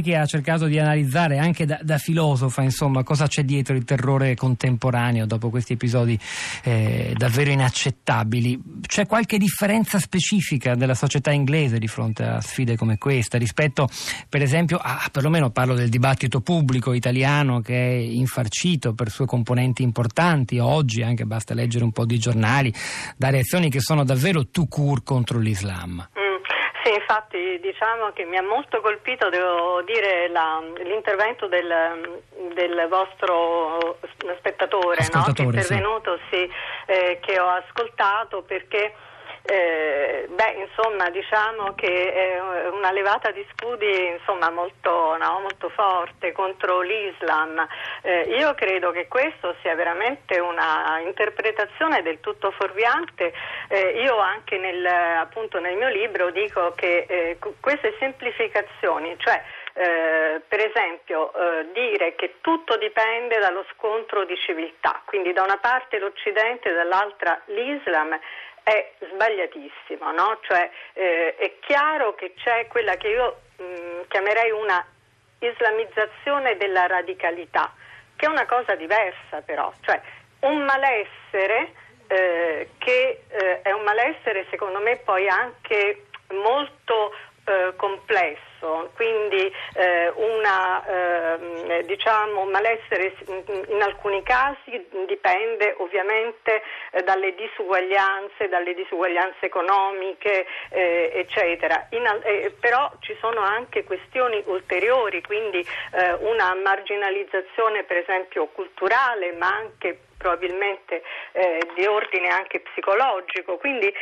che ha cercato di analizzare anche da, da, filosofa insomma cosa c'è dietro il terrore contemporaneo dopo questi episodi eh, davvero inaccettabili. C'è qualche differenza specifica della società inglese di fronte a sfide come questa rispetto per esempio a perlomeno parlo del dibattito pubblico italiano che è infarcito per sue componenti importanti. Oggi anche basta leggere un po' di giornali da reazioni che sono davvero tout court contro l'Islam. Sì, infatti diciamo che mi ha molto colpito, devo dire, la, l'intervento del, del, vostro spettatore, no? che è intervenuto, sì. Sì, eh, che ho ascoltato perché eh, beh, insomma, diciamo che è una levata di scudi insomma, molto, no, molto, forte contro l'Islam. Eh, io credo che questo sia veramente una interpretazione del tutto fuorviante. Eh, io anche nel, appunto, nel mio libro dico che eh, queste semplificazioni, cioè eh, per esempio eh, dire che tutto dipende dallo scontro di civiltà, quindi da una parte l'Occidente e dall'altra l'Islam, è sbagliatissimo, no? cioè, eh, è chiaro che c'è quella che io mh, mm, chiamerei una islamizzazione della radicalità, che è una cosa diversa però, cioè un malessere eh, che eh, è un malessere secondo me poi anche molto eh, complesso, quindi eh, una, eh, diciamo, malessere in alcuni casi dipende ovviamente eh, dalle disuguaglianze, dalle disuguaglianze economiche, eh, eccetera. In, eh, però ci sono anche questioni ulteriori, quindi una marginalizzazione per esempio culturale, ma anche probabilmente di ordine anche psicologico. Quindi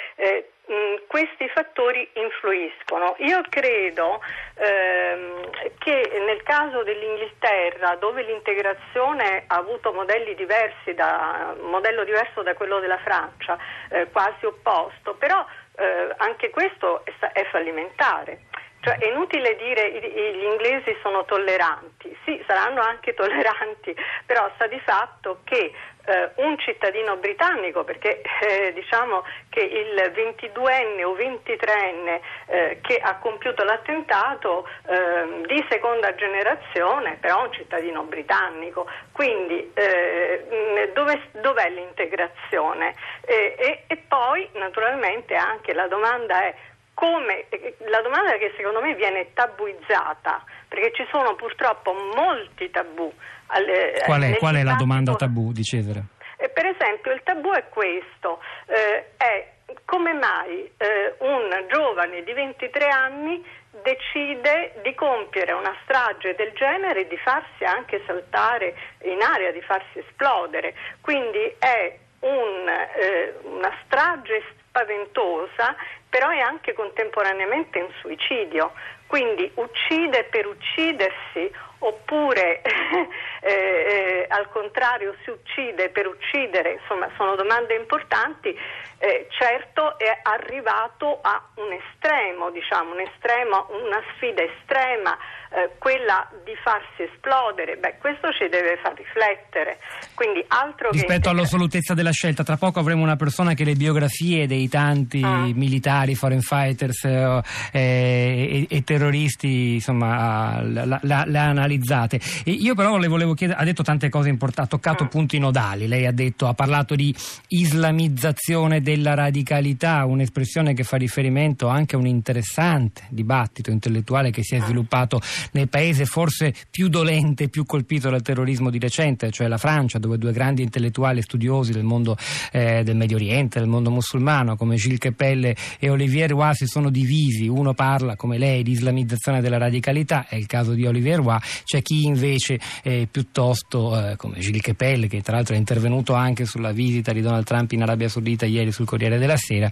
questi fattori influiscono. Io credo ehm, che nel caso dell'Inghilterra, dove l'integrazione ha avuto modelli diversi, da, modello diverso da quello della Francia, eh, quasi opposto, però eh, anche questo è, è fallimentare. Cioè è inutile dire che gli inglesi sono tolleranti, sì, saranno anche tolleranti, però sta di fatto che eh, un cittadino britannico, perché eh, diciamo che il 22enne o 23enne eh, che ha compiuto l'attentato ehm, di seconda generazione, però un cittadino britannico, quindi eh, dove, dov'è l'integrazione? E, e poi naturalmente anche la domanda è come, la domanda che secondo me viene tabuizzata, perché ci sono purtroppo molti tabù. Alle, qual, è, qual è, la domanda tabù di Cesare? Eh, per esempio il tabù è questo, eh, è come mai eh, un giovane di 23 anni decide di compiere una strage del genere e di farsi anche saltare in aria, di farsi esplodere. Quindi è un, eh, una strage spaventosa, però è anche contemporaneamente un suicidio. Quindi uccide per uccidersi oppure eh, eh, al contrario si uccide per uccidere, insomma sono domande importanti, eh, certo è arrivato a un estremo, diciamo, un estremo, una sfida estrema eh, quella di farsi esplodere, beh, questo ci deve far riflettere. Quindi altro Rispetto che... all'assolutezza della scelta, tra poco avremo una persona che le biografie dei tanti ah. militari, foreign fighters eh, e, e, terroristi, insomma, le ha analizzate. E io però le volevo chiedere, ha detto tante cose importanti, ha toccato ah. punti nodali, lei ha detto, ha parlato di islamizzazione della radicalità, un'espressione che fa riferimento anche a un interessante dibattito intellettuale che si è ah. sviluppato nel paese forse più dolente, più colpito dal terrorismo di recente, cioè la Francia, dove due grandi intellettuali studiosi del mondo eh, del Medio Oriente, del mondo musulmano, come Gilles Kepelle e Olivier Roy, si sono divisi. Uno parla, come lei, di islamizzazione della radicalità, è il caso di Olivier Roy, c'è chi invece eh, piuttosto, eh, come Gilles Kepelle, che tra l'altro è intervenuto anche sulla visita di Donald Trump in Arabia Saudita ieri sul Corriere della Sera,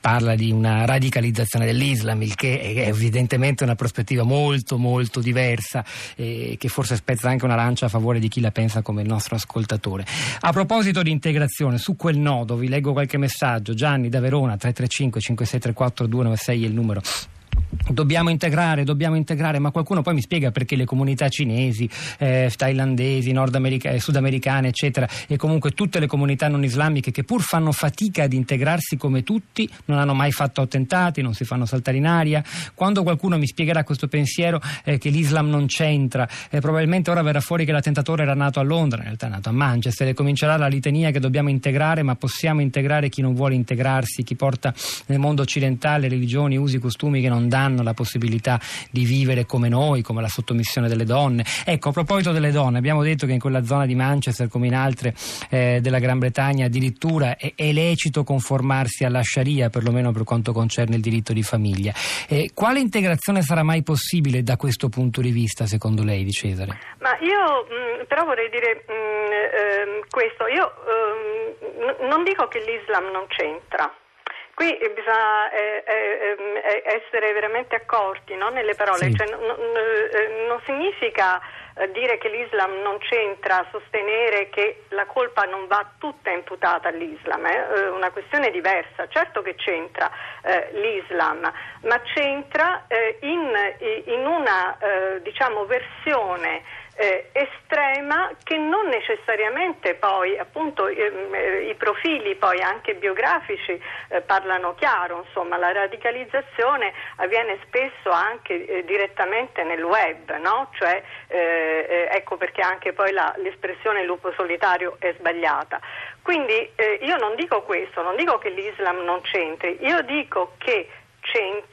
parla di una radicalizzazione dell'Islam, il che è evidentemente una prospettiva molto molto molto diversa eh, che forse spezza anche una lancia a favore di chi la pensa come il nostro ascoltatore. A proposito di integrazione, su quel nodo vi leggo qualche messaggio. Gianni da Verona 335 5634 296 è il numero Dobbiamo integrare, dobbiamo integrare, ma qualcuno poi mi spiega perché le comunità cinesi, eh, thailandesi, eh, sudamericane, eccetera, e comunque tutte le comunità non islamiche che pur fanno fatica ad integrarsi come tutti, non hanno mai fatto attentati, non si fanno saltare in aria. Quando qualcuno mi spiegherà questo pensiero eh, che l'Islam non c'entra, eh, probabilmente ora verrà fuori che l'attentatore era nato a Londra, in realtà è nato a Manchester, e comincerà la litania che dobbiamo integrare, ma possiamo integrare chi non vuole integrarsi, chi porta nel mondo occidentale religioni, usi, costumi che non danno la possibilità di vivere come noi, come la sottomissione delle donne. Ecco, a proposito delle donne, abbiamo detto che in quella zona di Manchester, come in altre eh, della Gran Bretagna, addirittura è, è, lecito conformarsi alla Sharia, perlomeno per quanto concerne il diritto di famiglia. Eh, quale integrazione sarà mai possibile da questo punto di vista, secondo lei, di Cesare? Ma io mh, mm, però vorrei dire mh, mm, eh, questo, io ehm, n- non dico che l'Islam non c'entra. Qui bisogna eh, eh, eh, essere veramente accorti no? nelle parole, sì. cioè, n- eh, non significa eh, dire che l'Islam non c'entra, sostenere che la colpa non va tutta imputata all'Islam, è eh, una questione diversa. Certo che c'entra l'Islam, ma c'entra in, in, una diciamo, versione eh, estrema che non necessariamente poi appunto eh, i profili poi anche biografici eh, parlano chiaro, insomma la radicalizzazione avviene spesso anche eh, direttamente nel web, no? cioè, eh, eh, ecco perché anche poi la, l'espressione lupo solitario è sbagliata. Quindi io non dico questo, non dico che l'Islam non c'entri, io dico che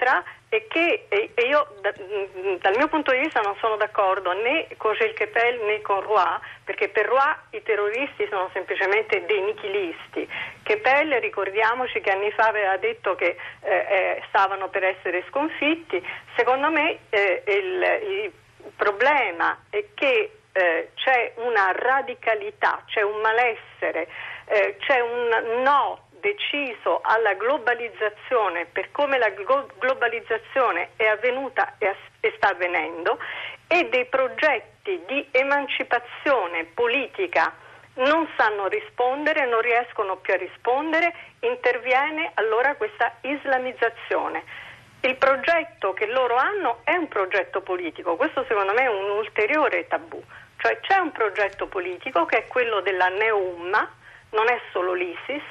c'entra e che e, io da, mm, dal mio punto di vista non sono d'accordo né con Gilles né con Roy perché per Roy i terroristi sono semplicemente dei nichilisti. Kepel ricordiamoci che anni fa aveva detto che eh, eh, stavano per essere sconfitti. Secondo me eh, il, il, problema è che eh, c'è una radicalità c'è un malessere eh, c'è un no deciso alla globalizzazione per come la globalizzazione è avvenuta e sta avvenendo e dei progetti di emancipazione politica non sanno rispondere, non riescono più a rispondere, interviene allora questa islamizzazione. Il progetto che loro hanno è un progetto politico, questo secondo me è un ulteriore tabù, cioè c'è un progetto politico che è quello della Neumma, non è solo l'ISIS,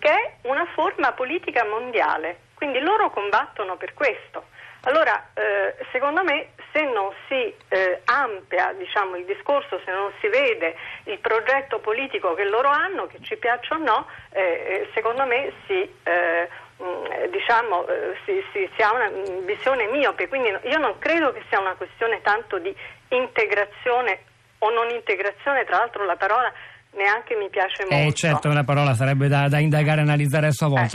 che è una forma politica mondiale, quindi loro combattono per questo. Allora, eh, secondo me, se non si eh, amplia diciamo, il discorso, se non si vede il progetto politico che loro hanno, che ci piaccia o no, eh, eh secondo me si, eh, mm, diciamo, eh, si, si, si, ha una visione miope. Quindi io non credo che sia una questione tanto di integrazione o non integrazione, tra l'altro la parola neanche mi piace molto. Eh certo, una parola sarebbe da, da indagare e analizzare a sua volta.